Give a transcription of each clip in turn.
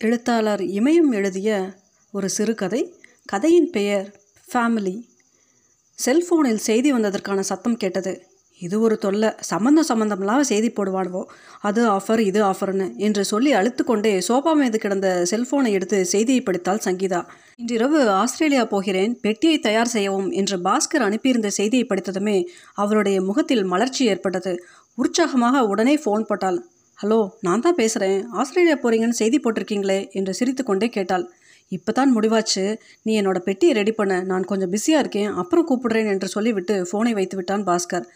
எழுத்தாளர் இமயம் எழுதிய ஒரு சிறுகதை. கதையின் பெயர் ஃபேமிலி செல்ஃபோனில் செய்தி வந்ததற்கான சத்தம் கேட்டது. இது ஒரு தொல்லை. சம்மந்தம் சம்மந்தம்லாம் செய்தி போடுவானுவோ அது ஆஃபர் இது ஆஃபர்னு என்று சொல்லி அழுத்துக்கொண்டே சோபா மீது கிடந்த செல்போனை எடுத்து செய்தியை படித்தாள் சங்கீதா. இன்றிரவு ஆஸ்திரேலியா போகிறேன். பெட்டியை தயார் செய்யவும் என்று பாஸ்கர் அனுப்பியிருந்த செய்தியை படித்ததுமே அவருடைய முகத்தில் மலர்ச்சி ஏற்பட்டது. உற்சாகமாக உடனே ஃபோன் போட்டாள். ஹலோ நான் தான் பேசுகிறேன் ஆஸ்திரேலியா போகிறீங்கன்னு செய்தி போட்டிருக்கீங்களே என்று சிரித்துக்கொண்டே கேட்டாள். இப்போ தான் முடிவாச்சு. நீ என்னோட பெட்டியை ரெடி பண்ண. நான் கொஞ்சம் பிஸியாக இருக்கேன். அப்புறம் கூப்பிடுறேன் என்று சொல்லிவிட்டு ஃபோனை வைத்து விட்டான் பாஸ்கர்.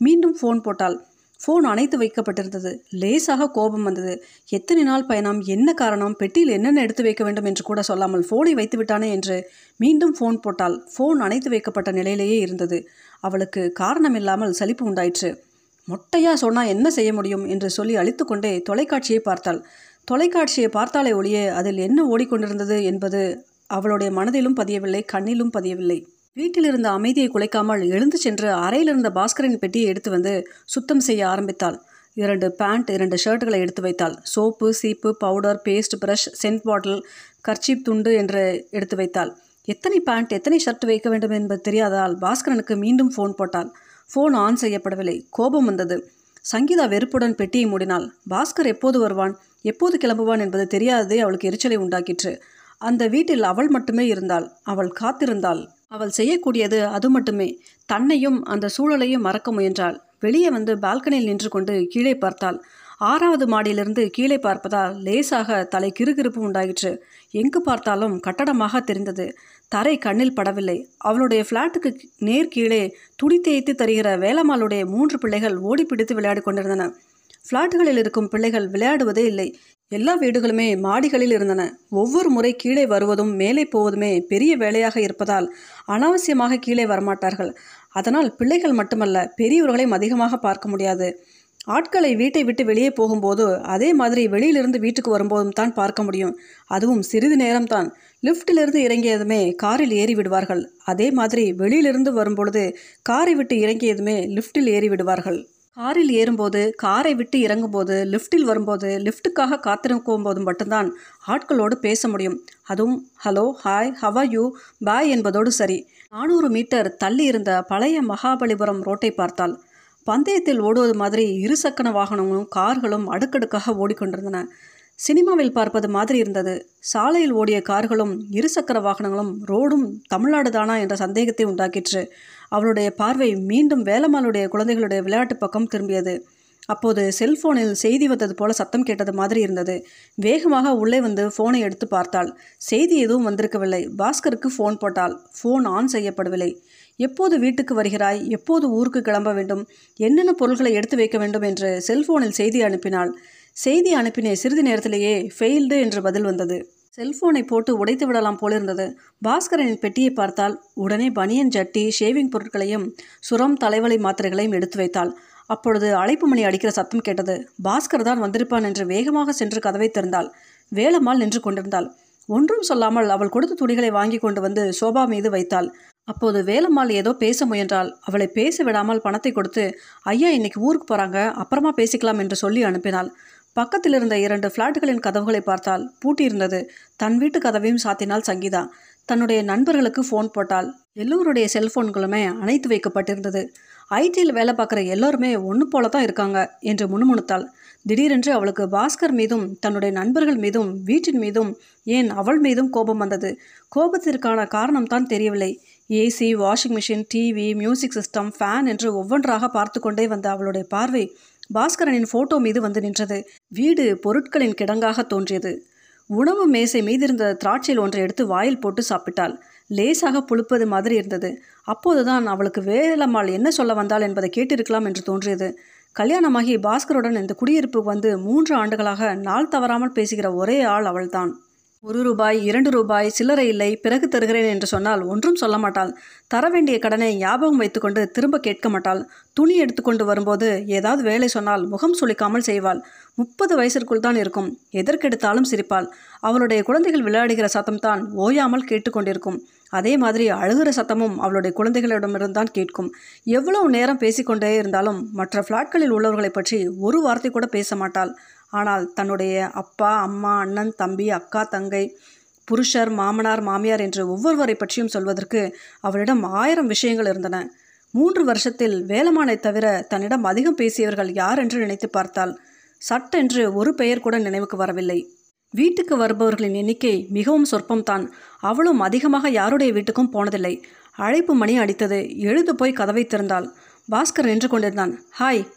மீண்டும் ஃபோன் போட்டால் ஃபோன் அணைத்து வைக்கப்பட்டிருந்தது. லேசாக கோபம் வந்தது. எத்தனை நாள் பயணம்? என்ன காரணம்? பெட்டியில் என்னென்ன எடுத்து வைக்க வேண்டும்? என்று கூட சொல்லாமல் ஃபோனை வைத்து விட்டானே என்று மீண்டும் ஃபோன் போட்டால் ஃபோன் அணைத்து வைக்கப்பட்ட நிலையிலேயே இருந்தது. அவளுக்கு காரணமில்லாமல் சலிப்பு உண்டாயிற்று. மொட்டையா சொன்னால் என்ன செய்ய முடியும் என்று சொல்லி அழித்துக்கொண்டே தொலைக்காட்சியை பார்த்தாள். தொலைக்காட்சியை பார்த்தாலே ஒழிய அதில் என்ன ஓடிக்கொண்டிருந்தது என்பது அவளுடைய மனதிலும் பதியவில்லை கண்ணிலும் பதியவில்லை. வீட்டில் இருந்த அமைதியை குலைக்காமல் எழுந்து சென்று அறையில் இருந்த பாஸ்கரின் பெட்டியை எடுத்து வந்து சுத்தம் செய்ய ஆரம்பித்தாள். இரண்டு பேண்ட் இரண்டு ஷர்ட்டுகளை எடுத்து வைத்தாள். சோப்பு சீப்பு powder paste brush scent bottle kerchief துண்டு என்று எடுத்து வைத்தாள். எத்தனை பேண்ட் எத்தனை ஷர்ட் வைக்க வேண்டும் என்பது தெரியாதால் பாஸ்கரனுக்கு மீண்டும் ஃபோன் போட்டாள். ஃபோன் ஆன் செய்யப்படவில்லை. கோபம் வந்தது. சங்கீதா வெறுப்புடன் பெட்டியை மூடினாள். பாஸ்கர் எப்போது வருவான்? எப்போது கிளம்புவான் என்பது தெரியாததே அவளுக்கு எரிச்சலை உண்டாக்கிற்று. அந்த வீட்டில் அவள் மட்டுமே இருந்தாள். அவள் காத்திருந்தாள். அவள் செய்யக்கூடியது அது மட்டுமே. தன்னையும் அந்த சூழலையும் மறக்க முயன்றாள். வெளியே வந்து பால்கனியில் நின்று கொண்டு கீழே பார்த்தாள். ஆறாவது மாடியிலிருந்து கீழே பார்ப்பதால் லேசாக தலை கிறுகிறுப்பு உண்டாயிற்று. எங்கு பார்த்தாலும் கட்டடமாக தெரிந்தது. தரை கண்ணில் படவில்லை. அவளுடைய ஃப்ளாட்டுக்கு நேர் கீழே துணி தேய்த்து தருகிற வேலம்மாளுடைய மூன்று பிள்ளைகள் ஓடி பிடித்து விளையாடி கொண்டிருந்தன. ஃப்ளாட்டுகளில் இருக்கும் பிள்ளைகள் விளையாடுவதே இல்லை. எல்லா வீடுகளுமே மாடிகளில் இருந்தன. ஒவ்வொரு முறை கீழே வருவதும் மேலே போவதுமே பெரிய வேலையாக இருப்பதால் அனாவசியமாக கீழே வரமாட்டார்கள். அதனால் பிள்ளைகள் மட்டுமல்ல பெரியவர்களையும் அதிகமாக பார்க்க முடியாது. ஆட்களை வீட்டை விட்டு வெளியே போகும்போது அதே மாதிரி வெளியிலிருந்து வீட்டுக்கு வரும்போதும் தான் பார்க்க முடியும். அதுவும் சிறிது நேரம்தான். லிஃப்ட்டிலிருந்து இறங்கியதுமே காரில் ஏறி விடுவார்கள். அதே மாதிரி வெளியிலிருந்து வரும்பொழுது காரை விட்டு இறங்கியதுமே லிஃப்ட்டில் ஏறி விடுவார்கள். காரில் ஏறும்போது காரை விட்டு இறங்கும்போது லிஃப்ட்டில் வரும்போது லிஃப்ட்டுக்காக காத்திருக்கும் போது மட்டும்தான் ஆட்களோடு பேச முடியும். அதுவும் hello hi how are you? Bye என்பதோடு சரி. நானூறு மீட்டர் தள்ளி இருந்த பழைய மகாபலிபுரம் ரோட்டை பார்த்தால் பந்தயத்தில் ஓடுவது மாதிரி இருசக்கர வாகனங்களும் கார்களும் அடுக்கடுக்காக ஓடிக்கொண்டிருந்தன. சினிமாவில் பார்ப்பது மாதிரி இருந்தது. சாலையில் ஓடிய கார்களும் இருசக்கர வாகனங்களும் ரோடும் தமிழ்நாடு தானா என்ற சந்தேகத்தை உண்டாக்கிற்று. அவளுடைய பார்வை மீண்டும் வேலம்மாளுடைய குழந்தைகளுடைய விளையாட்டு பக்கம் திரும்பியது. அப்போது செல்போனில் செய்தி வந்தது போல சத்தம் கேட்டது மாதிரி இருந்தது. வேகமாக உள்ளே வந்து ஃபோனை எடுத்து பார்த்தாள். செய்தி எதுவும் வந்திருக்கவில்லை. பாஸ்கருக்கு ஃபோன் போட்டாள். ஃபோன் ஆன் செய்யப்படவில்லை. எப்போது வீட்டுக்கு வருகிறாய்? எப்போது ஊருக்கு கிளம்ப வேண்டும்? என்னென்ன பொருள்களை எடுத்து வைக்க வேண்டும்? என்று செல்போனில் செய்தி அனுப்பினாள். செய்தி அனுப்பின சிறிது நேரத்திலேயே ஃபெயில்டு என்று பதில் வந்தது. செல்போனை போட்டு உடைத்து விடலாம் போலிருந்தது. பாஸ்கரனின் பெட்டியை பார்த்தால் உடனே பனியன் ஜட்டி ஷேவிங் பொருட்களையும் சுரம் தலைவலி மாத்திரைகளையும் எடுத்து வைத்தாள். அப்பொழுது அழைப்பு மணி அடிக்கிற சத்தம் கேட்டது. பாஸ்கர் தான் வந்திருப்பான் என்று வேகமாக சென்று கதவை திறந்தாள். வேலம்மாள் நின்று கொண்டிருந்தாள். ஒன்றும் சொல்லாமல் அவள் கொடுத்த துணிகளை வாங்கி கொண்டு வந்து சோபா மீது வைத்தாள். அப்போது வேலம்மாள் ஏதோ பேச முயன்றால் அவளை பேச விடாமல் பணத்தை கொடுத்து ஐயா இன்னைக்கு ஊருக்கு போகிறாங்க அப்புறமா பேசிக்கலாம் என்று சொல்லி அனுப்பினாள். பக்கத்தில் இருந்த இரண்டு ஃப்ளாட்டுகளின் கதவுகளை பார்த்தால் பூட்டியிருந்தது தன் வீட்டு கதவையும் சாத்தினாள் சங்கீதா. தன்னுடைய நண்பர்களுக்கு ஃபோன் போட்டால் எல்லோருடைய செல்ஃபோன்களுமே அணைத்து வைக்கப்பட்டிருந்தது. ஐடியில் வேலை பார்க்குற எல்லோருமே ஒன்று போல தான் இருக்காங்க என்று முணுமுணுத்தாள். திடீரென்று அவளுக்கு பாஸ்கர் மீதும் தன்னுடைய நண்பர்கள் மீதும் வீட்டின் மீதும் ஏன் அவள் மீதும் கோபம் வந்தது. கோபத்திற்கான காரணம் தான் தெரியவில்லை. AC washing machine TV music system fan என்று ஒவ்வொன்றாக பார்த்து கொண்டே வந்த அவளுடைய பார்வை பாஸ்கரனின் ஃபோட்டோ மீது வந்து நின்றது. வீடு பொருட்களின் கிடங்காக தோன்றியது. உணவு மேசை மீதிருந்த திராட்சையில் ஒன்றை எடுத்து வாயில் போட்டு சாப்பிட்டாள். லேசாக புழுப்பது மாதிரி இருந்தது. அப்போதுதான் அவளுக்கு வேலம்மாள் என்ன சொல்ல வந்தாள் என்பதை கேட்டிருக்கலாம் என்று தோன்றியது. கல்யாணமாகி பாஸ்கருடன் இந்த குடியிருப்பு வந்து மூன்று ஆண்டுகளாக நாள் தவறாமல் பேசுகிற ஒரே ஆள் அவள்தான். ஒரு ரூபாய் இரண்டு ரூபாய் சில்லறை இல்லை பிறகு தருகிறேன் என்று சொன்னால் ஒன்றும் சொல்ல மாட்டாள். தர வேண்டிய கடனை ஞாபகம் வைத்துக்கொண்டு திரும்ப கேட்க மாட்டாள். துணி எடுத்துக்கொண்டு வரும்போது ஏதாவது வேலை சொன்னால் முகம் சுளிக்காமல் செய்வாள். முப்பது வயசிற்குள் தான் இருக்கும். எதற்கெடுத்தாலும் சிரிப்பாள். அவளுடைய குழந்தைகள் விளையாடுகிற சத்தம் தான் ஓயாமல் கேட்டுக்கொண்டிருக்கும் அதே மாதிரி அழுகிற சத்தமும் அவளுடைய குழந்தைகளிடமிருந்தான் கேட்கும். எவ்வளவு நேரம் பேசிக்கொண்டே இருந்தாலும் மற்ற ஃப்ளாட்களில் உள்ளவர்களை பற்றி ஒரு வார்த்தை கூட பேச மாட்டாள். ஆனால் தன்னுடைய அப்பா அம்மா அண்ணன் தம்பி அக்கா தங்கை புருஷர் மாமனார் மாமியார் என்று ஒவ்வொருவரை பற்றியும் சொல்வதற்கு அவளிடம் ஆயிரம் விஷயங்கள் இருந்தன. மூன்று வருஷத்தில் வேலமானை தவிர தன்னிடம் அதிகம் பேசியவர்கள் யார் என்று நினைத்து பார்த்தால் சட்டென்று ஒரு பெயர் கூட நினைவுக்கு வரவில்லை. வீட்டுக்கு வருபவர்களின் எண்ணிக்கை மிகவும் சொற்பம்தான். அவளும் அதிகமாக யாருடைய வீட்டுக்கும் போனதில்லை. அழைப்பு மணி அடித்தது. எழுந்து போய் கதவை திறந்தாள். பாஸ்கர் நின்று கொண்டிருந்தான். ஹாய்.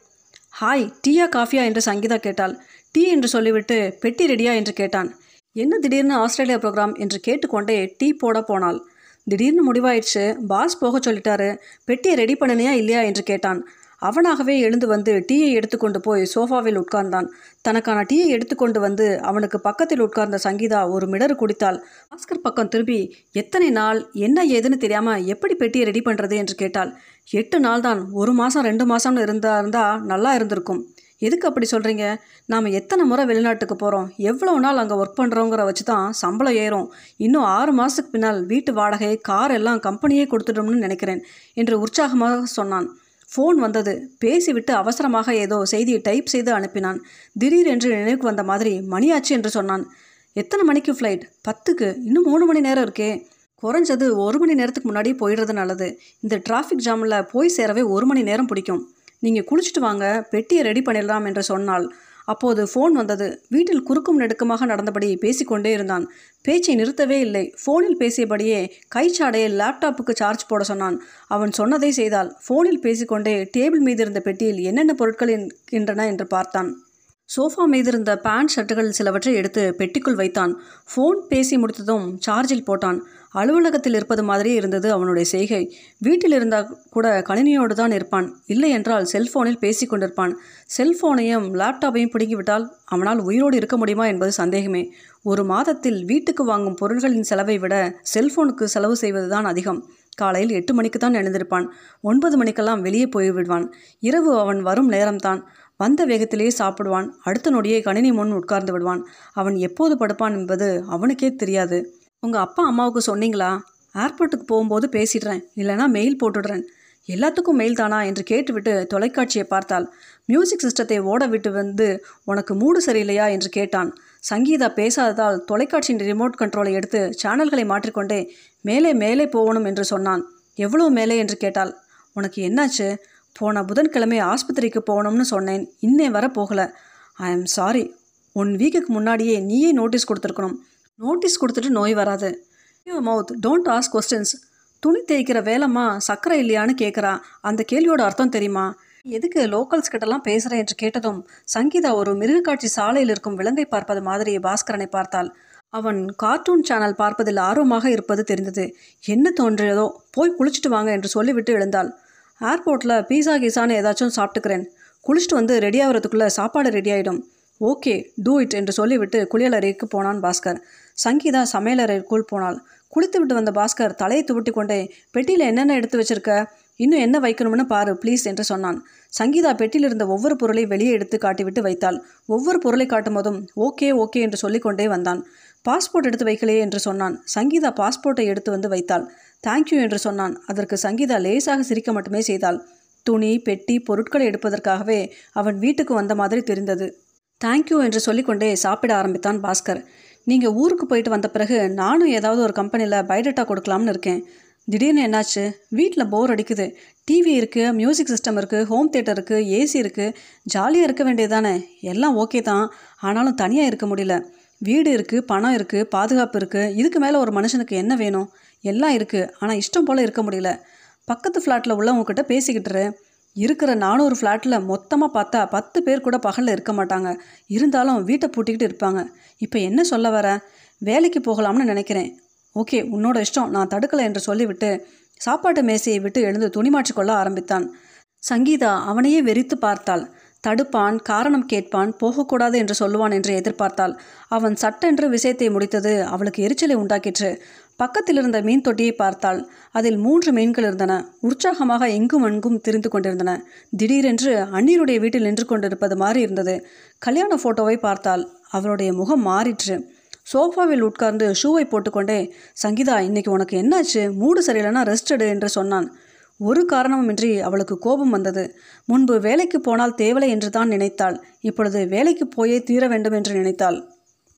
ஹாய். டீயா காஃபியா? என்று சங்கீதா கேட்டாள். டீ என்று சொல்லிவிட்டு பெட்டி ரெடியா? என்று கேட்டான். என்ன திடீர்னு ஆஸ்திரேலியா ப்ரோக்ராம்? என்று கேட்டுக்கொண்டே டீ போட போனாள். திடீர்னு முடிவாயிடுச்சு. பாஸ் போக சொல்லிட்டாரு. பெட்டியை ரெடி பண்ணனியா இல்லையா? என்று கேட்டான். அவனாகவே எழுந்து வந்து டீயை எடுத்துக்கொண்டு போய் சோஃபாவில் உட்கார்ந்தான். தனக்கான டீயை எடுத்துக்கொண்டு வந்து அவனுக்கு பக்கத்தில் உட்கார்ந்த சங்கீதா ஒரு மிடர் குடித்தாள். பாஸ்கர் பக்கம் திரும்பி எத்தனை நாள் என்ன ஏதுன்னு தெரியாமல் எப்படி பெட்டியை ரெடி பண்ணுறது என்று கேட்டாள். எட்டு நாள் தான் ஒரு மாதம் ரெண்டு மாதம்னு இருந்தா இருந்தால் நல்லா இருந்திருக்கும். எதுக்கு அப்படி சொல்கிறீங்க நாம் எத்தனை முறை வெளிநாட்டுக்கு போகிறோம் எவ்வளோ நாள் அங்கே ஒர்க் பண்ணுறோங்கிற வச்சு தான் சம்பளம் ஏறும். இன்னும் ஆறு மாதத்துக்கு பின்னால் வீட்டு வாடகை கார் எல்லாம் கம்பெனியே கொடுத்துட்டோம்னு நினைக்கிறேன் என்று உற்சாகமாக சொன்னான். ஃபோன் வந்தது. பேசிவிட்டு அவசரமாக ஏதோ செய்தியை டைப் செய்து அனுப்பினான். திடீரென்று நினைவுக்கு வந்த மாதிரி மணியாச்சு என்று சொன்னான். எத்தனை மணிக்கு ஃப்ளைட் பத்துக்கு. இன்னும் மூணு மணி நேரம் இருக்கே. குறைஞ்சது ஒரு மணி நேரத்துக்கு முன்னாடி போயிடுறது நல்லது. இந்த டிராஃபிக் ஜாமில் போய் சேரவே ஒரு மணி நேரம் பிடிக்கும். நீங்கள் குளிச்சுட்டு வாங்க பெட்டியை ரெடி பண்ணிடலாம் என்று சொன்னாள். அப்போது ஃபோன் வந்தது. வீட்டில் குறுக்கும் நெடுக்குமாக நடந்தபடி பேசிக்கொண்டே இருந்தான். பேச்சை நிறுத்தவே இல்லை. ஃபோனில் பேசியபடியே கைச்சாடையை லேப்டாப்புக்கு சார்ஜ் போட சொன்னான். அவன் சொன்னதை செய்தால் ஃபோனில் பேசிக்கொண்டே டேபிள் மீது இருந்த பெட்டியில் என்னென்ன பொருட்கள் இருக்கின்றன என்று பார்த்தான். சோஃபா மீது இருந்த பேண்ட் ஷர்ட்டுகள் சிலவற்றை எடுத்து பெட்டிக்குள் வைத்தான். ஃபோன் பேசி முடித்ததும் சார்ஜில் போட்டான். அலுவலகத்தில் இருப்பது மாதிரியே இருந்தது அவனுடைய செய்கை. வீட்டில் இருந்தால் கூட கணினியோடு தான் இருப்பான். இல்லை என்றால் செல்ஃபோனில் பேசி கொண்டிருப்பான். செல்ஃபோனையும் லேப்டாப்பையும் பிடுங்கிவிட்டால் அவனால் உயிரோடு இருக்க முடியுமா என்பது சந்தேகமே. ஒரு மாதத்தில் வீட்டுக்கு வாங்கும் பொருள்களின் செலவை விட செல்ஃபோனுக்கு செலவு செய்வதுதான் அதிகம். காலையில் எட்டு மணிக்கு தான் எழுந்திருப்பான். ஒன்பது மணிக்கெல்லாம் வெளியே போய்விடுவான். இரவு அவன் வரும் நேரம்தான். வந்த வேகத்திலேயே சாப்பிடுவான். அடுத்த நொடியே கணினி முன் உட்கார்ந்து விடுவான். அவன் எப்போது படுப்பான் என்பது அவனுக்கே தெரியாது. உங்கள் அப்பா அம்மாவுக்கு சொன்னீங்களா? ஏர்போர்ட்டுக்கு போகும்போது பேசிடுறேன். இல்லைனா மெயில் போட்டுடுறேன். எல்லாத்துக்கும் மெயில் தானா என்று கேட்டுவிட்டு தொலைக்காட்சியை பார்த்தாள். மியூசிக் சிஸ்டத்தை ஓட விட்டு வந்து உனக்கு மூடு சரியில்லையா? என்று கேட்டான். சங்கீதா பேசாததால் தொலைக்காட்சியின் ரிமோட் கண்ட்ரோலை எடுத்து சேனல்களை மாற்றிக்கொண்டே மேலே மேலே போகணும் என்று சொன்னான். எவ்வளோ மேலே? என்று கேட்டாள். உனக்கு என்னாச்சு? போன புதன்கிழமை ஆஸ்பத்திரிக்கு போகணும்னு சொன்னேன். இன்னே வர போகலை. ஐ எம் சாரி ஒன் வீக்குக்கு முன்னாடியே நீயே நோட்டீஸ் கொடுத்துருக்கணும். நோட்டீஸ் கொடுத்துட்டு நோய் வராது. You mouth don't ask questions துணி தேய்க்கிற வேலைம்மா சக்கரை இல்லையான்னு கேட்குறா அந்த கேள்வியோட அர்த்தம் தெரியுமா? எதுக்கு லோக்கல்ஸ் கிட்டலாம் பேசுகிறேன் என்று கேட்டதும் சங்கீதா ஒரு மிருகக்காட்சி சாலையில் இருக்கும் விலங்கை பார்ப்பது மாதிரி பாஸ்கரனை பார்த்தாள். அவன் கார்ட்டூன் சேனல் பார்ப்பதில் ஆர்வமாக இருப்பது தெரிந்தது. என்ன தோன்றியதோ போய் குளிச்சுட்டு வாங்க என்று சொல்லிவிட்டு எழுந்தாள். ஏர்போர்ட்டில் பீஸா கீஸான்னு ஏதாச்சும் சாப்பிட்டுக்கிறேன். குளிச்சுட்டு வந்து ரெடி ஆகிறதுக்குள்ளே சாப்பாடு ரெடி ஆகிடும் ஓகே டூ இட் என்று சொல்லிவிட்டு குளியலறைக்கு போனான் பாஸ்கர். சங்கீதா சமையலறைக்குள் போனாள். குளித்து விட்டு வந்த பாஸ்கர் தலையை துவட்டி கொண்டே பெட்டியில் என்னென்ன எடுத்து வச்சிருக்க? இன்னும் என்ன வைக்கணும்னு பாரு ப்ளீஸ் என்று சொன்னான். சங்கீதா பெட்டியில் இருந்த ஒவ்வொரு பொருளை வெளியே எடுத்து காட்டிவிட்டு வைத்தாள். ஒவ்வொரு பொருளை காட்டும் போதும் ஓகே ஓகே என்று சொல்லிக்கொண்டே வந்தான். பாஸ்போர்ட் எடுத்து வைக்கலையே என்று சொன்னான். சங்கீதா பாஸ்போர்ட்டை எடுத்து வந்து வைத்தாள். தேங்க்யூ என்று சொன்னான். அதற்கு சங்கீதா லேசாக சிரிக்க மட்டுமே செய்தாள். துணி பெட்டி பொருட்களை எடுப்பதற்காகவே அவன் வீட்டுக்கு வந்த மாதிரி தெரிந்தது. தேங்க்யூ என்று சொல்லிக்கொண்டே சாப்பிட ஆரம்பித்தான் பாஸ்கர். நீங்கள் ஊருக்கு போயிட்டு வந்த பிறகு நானும் ஏதாவது ஒரு கம்பெனியில் பயோடேட்டா கொடுக்கலாம்னு இருக்கேன். திடீர்னு என்னாச்சு? வீட்டில் போர் அடிக்குது. டிவி இருக்குது மியூசிக் சிஸ்டம் இருக்குது ஹோம் தேட்டர் இருக்குது ஏசி இருக்குது ஜாலியாக இருக்க வேண்டியதானே எல்லாம் ஓகே தான். ஆனாலும் தனியாக இருக்க முடியல. வீடு இருக்குது பணம் இருக்குது பாதுகாப்பு இருக்குது இதுக்கு மேலே ஒரு மனுஷனுக்கு என்ன வேணும்? எல்லாம் இருக்குது ஆனால் இஷ்டம் போல் இருக்க முடியல. பக்கத்து ஃப்ளாட்டில் உள்ளவங்கக்கிட்ட பேசிக்கிட்டுரு இருக்கிற நானூறு ஃப்ளாட்டில் மொத்தமாக பார்த்தா பத்து பேர் கூட பகலில் இருக்க மாட்டாங்க. இருந்தாலும் வீட்டை பூட்டிக்கிட்டு இருப்பாங்க. இப்போ என்ன சொல்ல வர? வேலைக்கு போகலாம்னு நினைக்கிறேன். ஓகே உன்னோட இஷ்டம். நான் தடுக்கலை என்று சொல்லிவிட்டு சாப்பாட்டு மேசையை விட்டு எழுந்து துணி மாற்றிக்கொள்ள ஆரம்பித்தான். சங்கீதா அவனையே வெறித்து பார்த்தாள். தடுப்பான் காரணம் கேட்பான் போகக்கூடாது என்று சொல்லுவான் என்று எதிர்பார்த்தாள். அவன் சட்டென்று விஷயத்தை முடித்தது அவளுக்கு எரிச்சலை உண்டாக்கிற்று. பக்கத்தில் இருந்த மீன் தொட்டியை பார்த்தாள். அதில் மூன்று மீன்கள் இருந்தன. உற்சாகமாக எங்கும் அங்கும் திரிந்து கொண்டிருந்தன. திடீரென்று அண்ணீருடைய வீட்டில் நின்று கொண்டிருப்பது மாதிரி இருந்தது. கல்யாண ஃபோட்டோவை பார்த்தாள். அவளுடைய முகம் மாறிற்று. சோஃபாவில் உட்கார்ந்து ஷூவை போட்டுக்கொண்டே சங்கீதா இன்னைக்கு உனக்கு என்னாச்சு? மூடு சரியில்லைன்னா ரெஸ்ட் எடு என்று சொன்னான். ஒரு காரணமுமின்றி அவளுக்கு கோபம் வந்தது. முன்பு வேலைக்கு போனால் தேவலை என்று தான் நினைத்தாள். இப்பொழுது வேலைக்கு போயே தீர வேண்டும் என்று நினைத்தாள்.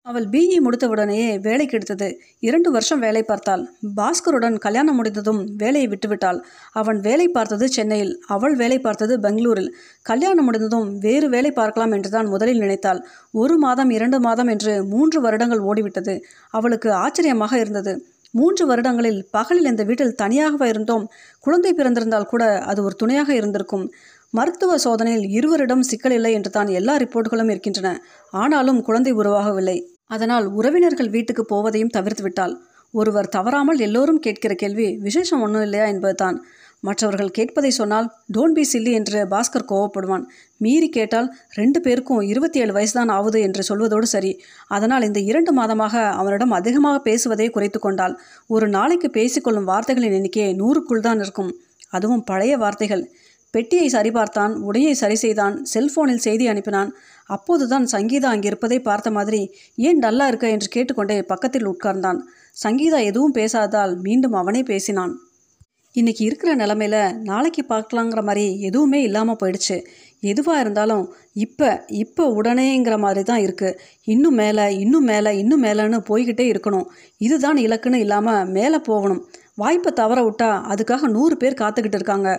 அவள் பிஇ முடித்தவுடனேயே வேலை கிடைத்தது இரண்டு வருஷம் வேலை பார்த்தாள். பாஸ்கருடன் கல்யாணம் முடிந்ததும் வேலையை விட்டுவிட்டாள். அவன் வேலை பார்த்தது சென்னையில் அவள் வேலை பார்த்தது பெங்களூரில். கல்யாணம் முடிந்ததும் வேறு வேலை பார்க்கலாம் என்றுதான் முதலில் நினைத்தாள். ஒரு மாதம் இரண்டு மாதம் என்று மூன்று வருடங்கள் ஓடிவிட்டது. அவளுக்கு ஆச்சரியமாக இருந்தது. மூன்று வருடங்களில் பகலில் இந்த வீட்டில் தனியாக இருந்தோம். குழந்தை பிறந்திருந்தால் கூட அது ஒரு துணையாக இருந்திருக்கும். மருத்துவ சோதனையில் இருவரிடம் சிக்கல் இல்லை என்று தான் எல்லா ரிப்போர்ட்டுகளும் இருக்கின்றன. ஆனாலும் குழந்தை உருவாகவில்லை. அதனால் உறவினர்கள் வீட்டுக்கு போவதையும் தவிர்த்து விட்டாள் ஒருவர் தவறாமல் எல்லோரும் கேட்கிற கேள்வி விசேஷம் ஒன்றும் இல்லையா? என்பதுதான். மற்றவர்கள் கேட்பதை சொன்னால் டோன்ட் பி சில்லி என்று பாஸ்கர் கோவப்படுவான். மீறி கேட்டால் ரெண்டு பேருக்கும் இருபத்தி ஏழு வயசுதான் ஆகுது என்று சொல்வதோடு சரி. அதனால் இந்த இரண்டு மாதமாக அவனிடம் அதிகமாக பேசுவதை குறைத்து கொண்டாள். ஒரு நாளைக்கு பேசிக்கொள்ளும் வார்த்தைகளின் எண்ணிக்கை நூறுக்குள் தான் இருக்கும். அதுவும் பழைய வார்த்தைகள். பெட்டியை சரிபார்த்தான் உடையை சரி செய்தான் செல்போனில் செய்தி அனுப்பினான். அப்போதுதான் சங்கீதா அங்கிருப்பதை பார்த்த மாதிரி ஏன் டல்லா இருக்க? என்று கேட்டுக்கொண்டே பக்கத்தில் உட்கார்ந்தான். சங்கீதா எதுவும் பேசாததால் மீண்டும் அவனே பேசினான். இன்றைக்கி இருக்கிற நிலமையில நாளைக்கு பார்க்கலாங்கிற மாதிரி எதுவுமே இல்லாமல் போயிடுச்சு. எதுவாக இருந்தாலும் இப்போ இப்போ உடனேங்கிற மாதிரி தான் இருக்குது இன்னும் மேலே இன்னும் மேலே இன்னும் மேலேன்னு போய்கிட்டே இருக்கணும். இதுதான் இலக்குன்னு இல்லாமல் மேலே போகணும். வாய்ப்பை தவற விட்டா அதுக்காக நூறு பேர் காத்துக்கிட்டு இருக்காங்க.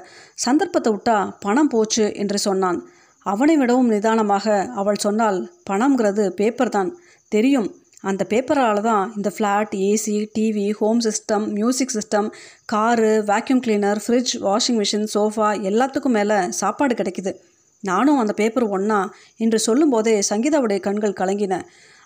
சந்தர்ப்பத்தை விட்டா பணம் போச்சு என்று சொன்னான். அவனை விடவும் நிதானமாக அவள் சொன்னால் பணம்ங்கிறது பேப்பர் தான். தெரியும். அந்த பேப்பரால் தான் இந்த flat AC TV home system music system car vacuum cleaner fridge washing machine sofa எல்லாத்துக்கும் மேலே சாப்பாடு கிடைக்குது. நானும் அந்த பேப்பர் ஒன்றா என்று சொல்லும்போதே சங்கீதாவுடைய கண்கள் கலங்கின.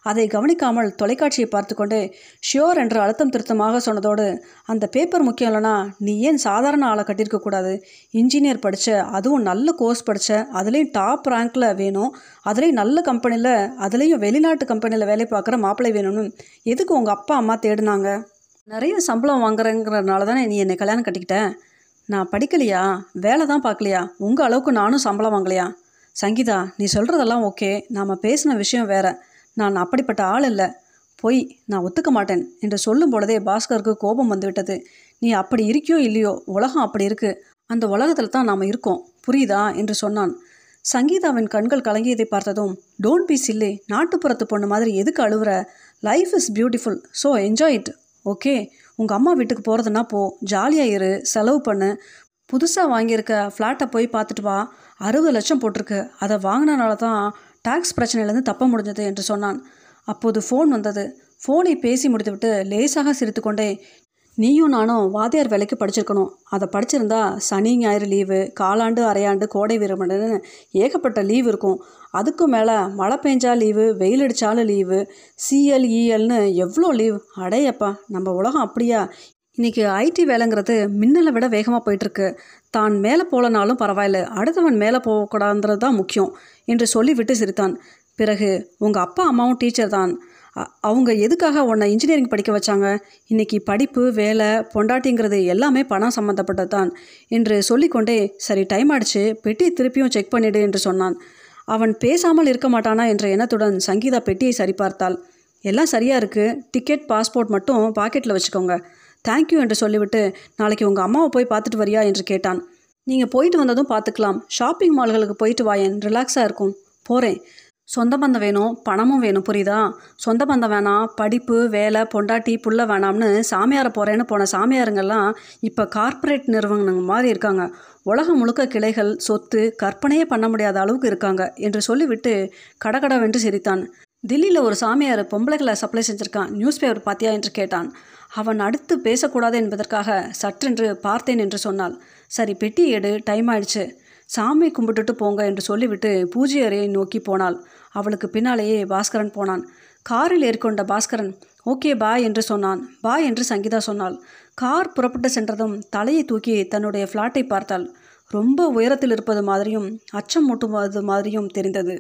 அதை கவனிக்காமல் தொலைக்காட்சியை பார்த்து கொண்டே ஷியோர் என்று அழுத்தம் திருத்தமாக சொன்னதோடு அந்த பேப்பர் முக்கியம் இல்லைனா நீ ஏன் சாதாரண ஆளை கட்டியிருக்க கூடாது? இன்ஜினியர் படித்த அதுவும் நல்ல கோர்ஸ் படித்த அதுலேயும் டாப் ரேங்க்கில் வேணும் அதுலேயும் நல்ல கம்பெனியில் அதுலேயும் வெளிநாட்டு கம்பெனியில் வேலை பார்க்குற மாப்பிள்ளை வேணும்னு எதுக்கு உங்கள் அப்பா அம்மா தேடினாங்க? நிறைய சம்பளம் வாங்குறேங்கிறதுனால தானே நீ என்னை கல்யாணம் கட்டிக்கிட்டேன் நான் படிக்கலையா? வேலை தான் பார்க்கலையா? உங்கள் அளவுக்கு நானும் சம்பளம் வாங்கலையா? சங்கீதா நீ சொல்கிறதெல்லாம் ஓகே நாம் பேசின விஷயம் வேறு. நான் அப்படிப்பட்ட ஆள் இல்லை பொய் நான் ஒத்துக்க மாட்டேன் என்று சொல்லும் பொழுதே பாஸ்கருக்கு கோபம் வந்துவிட்டது. நீ அப்படி இருக்கியோ இல்லையோ உலகம் அப்படி இருக்கு. அந்த உலகத்தில் தான் நாம் இருக்கோம். புரியுதா? என்று சொன்னான். சங்கீதாவின் கண்கள் கலங்கியதை பார்த்ததும் டோன்ட் பி சில்லி நாட்டுப்புறத்து பொண்ணு மாதிரி எதுக்கு அழுவுற? Life is beautiful so enjoy it okay உங்கள் அம்மா வீட்டுக்கு போகிறதுனா போ. ஜாலியாக இரு. செலவு பண்ணு. புதுசாக வாங்கியிருக்க ஃப்ளாட்டை போய் பார்த்துட்டு வா. அறுபது லட்சம் போட்டிருக்கு. அதை வாங்கினனால தான் டாக்ஸ் பிரச்சனையிலேருந்து தப்ப முடிஞ்சது என்று சொன்னான். அப்போது ஃபோன் வந்தது. ஃபோனை பேசி முடித்துவிட்டு லேசாக சிரித்துக்கொண்டே நீயும் நானும் வாத்தியார் வேலைக்கு படிச்சிருக்கணும். அதை படிச்சிருந்தா சனி ஞாயிறு லீவு காலாண்டு அரையாண்டு கோடை விடுமுறைன்னு ஏகப்பட்ட லீவ் இருக்கும். அதுக்கும் மேலே மழை பெஞ்சா லீவு வெயில் அடித்தாலும் லீவு சிஎல்இஎல்னு எவ்வளோ லீவ் அடையப்பா நம்ம உலகம் அப்படியா? இன்றைக்கி ஐடி வேலைங்கிறது மின்னலை விட வேகமாக போயிட்டுருக்கு. தான் மேலே போகலனாலும் பரவாயில்ல அடுத்தவன் மேலே போகக்கூடாதுன்றது தான் முக்கியம் என்று சொல்லிவிட்டு சிரித்தான். பிறகு உங்கள் அப்பா அம்மாவும் டீச்சர் தான். அ- அவங்க எதுக்காக உன்னை இன்ஜினியரிங் படிக்க வச்சாங்க? இன்றைக்கி படிப்பு வேலை பொண்டாட்டிங்கிறது எல்லாமே பணம் சம்மந்தப்பட்டது தான் என்று சொல்லிக்கொண்டே சரி டைம் ஆயிடுச்சு பெட்டியை திருப்பியும் செக் பண்ணிடு என்று சொன்னான். அவன் பேசாமல் இருக்க மாட்டானா? என்ற எண்ணத்துடன் சங்கீதா பெட்டியை சரிபார்த்தாள். எல்லாம் சரியாக இருக்குது டிக்கெட் பாஸ்போர்ட் மட்டும் பாக்கெட்டில் வச்சுக்கோங்க. தேங்க்யூ என்று சொல்லிவிட்டு நாளைக்கு உங்கள் அம்மாவை போய் பார்த்துட்டு வரியா? என்று கேட்டான். நீங்கள் போயிட்டு வந்ததும் பார்த்துக்கலாம். ஷாப்பிங் மால்களுக்கு போயிட்டு வாயேன். ரிலாக்ஸாக இருக்கும். போகிறேன் சொந்த பந்தம் வேணும். பணமும் வேணும். புரியுதா? சொந்த பந்தம் வேணாம். படிப்பு வேலை பொண்டாட்டி புள்ள வேணாம்னு சாமியாரை போகிறேன்னு போன சாமியாருங்கெல்லாம் இப்போ கார்ப்பரேட் நிறுவனங்க மாதிரி இருக்காங்க. உலகம் முழுக்க கிளைகள் சொத்து கற்பனையே பண்ண முடியாத அளவுக்கு இருக்காங்க என்று சொல்லிவிட்டு கடகடவென்று சிரித்தான். தில்லியில் ஒரு சாமியார் பொம்பளைகளை சப்ளை செஞ்சிருக்கான். நியூஸ் பேப்பர் பார்த்தியா என்று கேட்டான். அவன் அடுத்து பேசக்கூடாது என்பதற்காக சற்றென்று பார்த்தேன் என்று சொன்னாள். சரி பெட்டி எடு டைம் ஆயிடுச்சு. சாமி கும்பிட்டுட்டு போங்க என்று சொல்லிவிட்டு பூஜை அறையை நோக்கி போனாள். அவளுக்கு பின்னாலேயே பாஸ்கரன் போனான். காரில் ஏறிக்கொண்ட பாஸ்கரன் ஓகே பாய் என்று சொன்னான். பாய் என்று சங்கீதா சொன்னாள். கார் புறப்பட்டு சென்றதும் தலையை தூக்கி தன்னுடைய ஃப்ளாட்டை பார்த்தாள். ரொம்ப உயரத்தில் இருப்பது மாதிரியும் அச்சம் மூட்டுவது மாதிரியும் தெரிந்தது.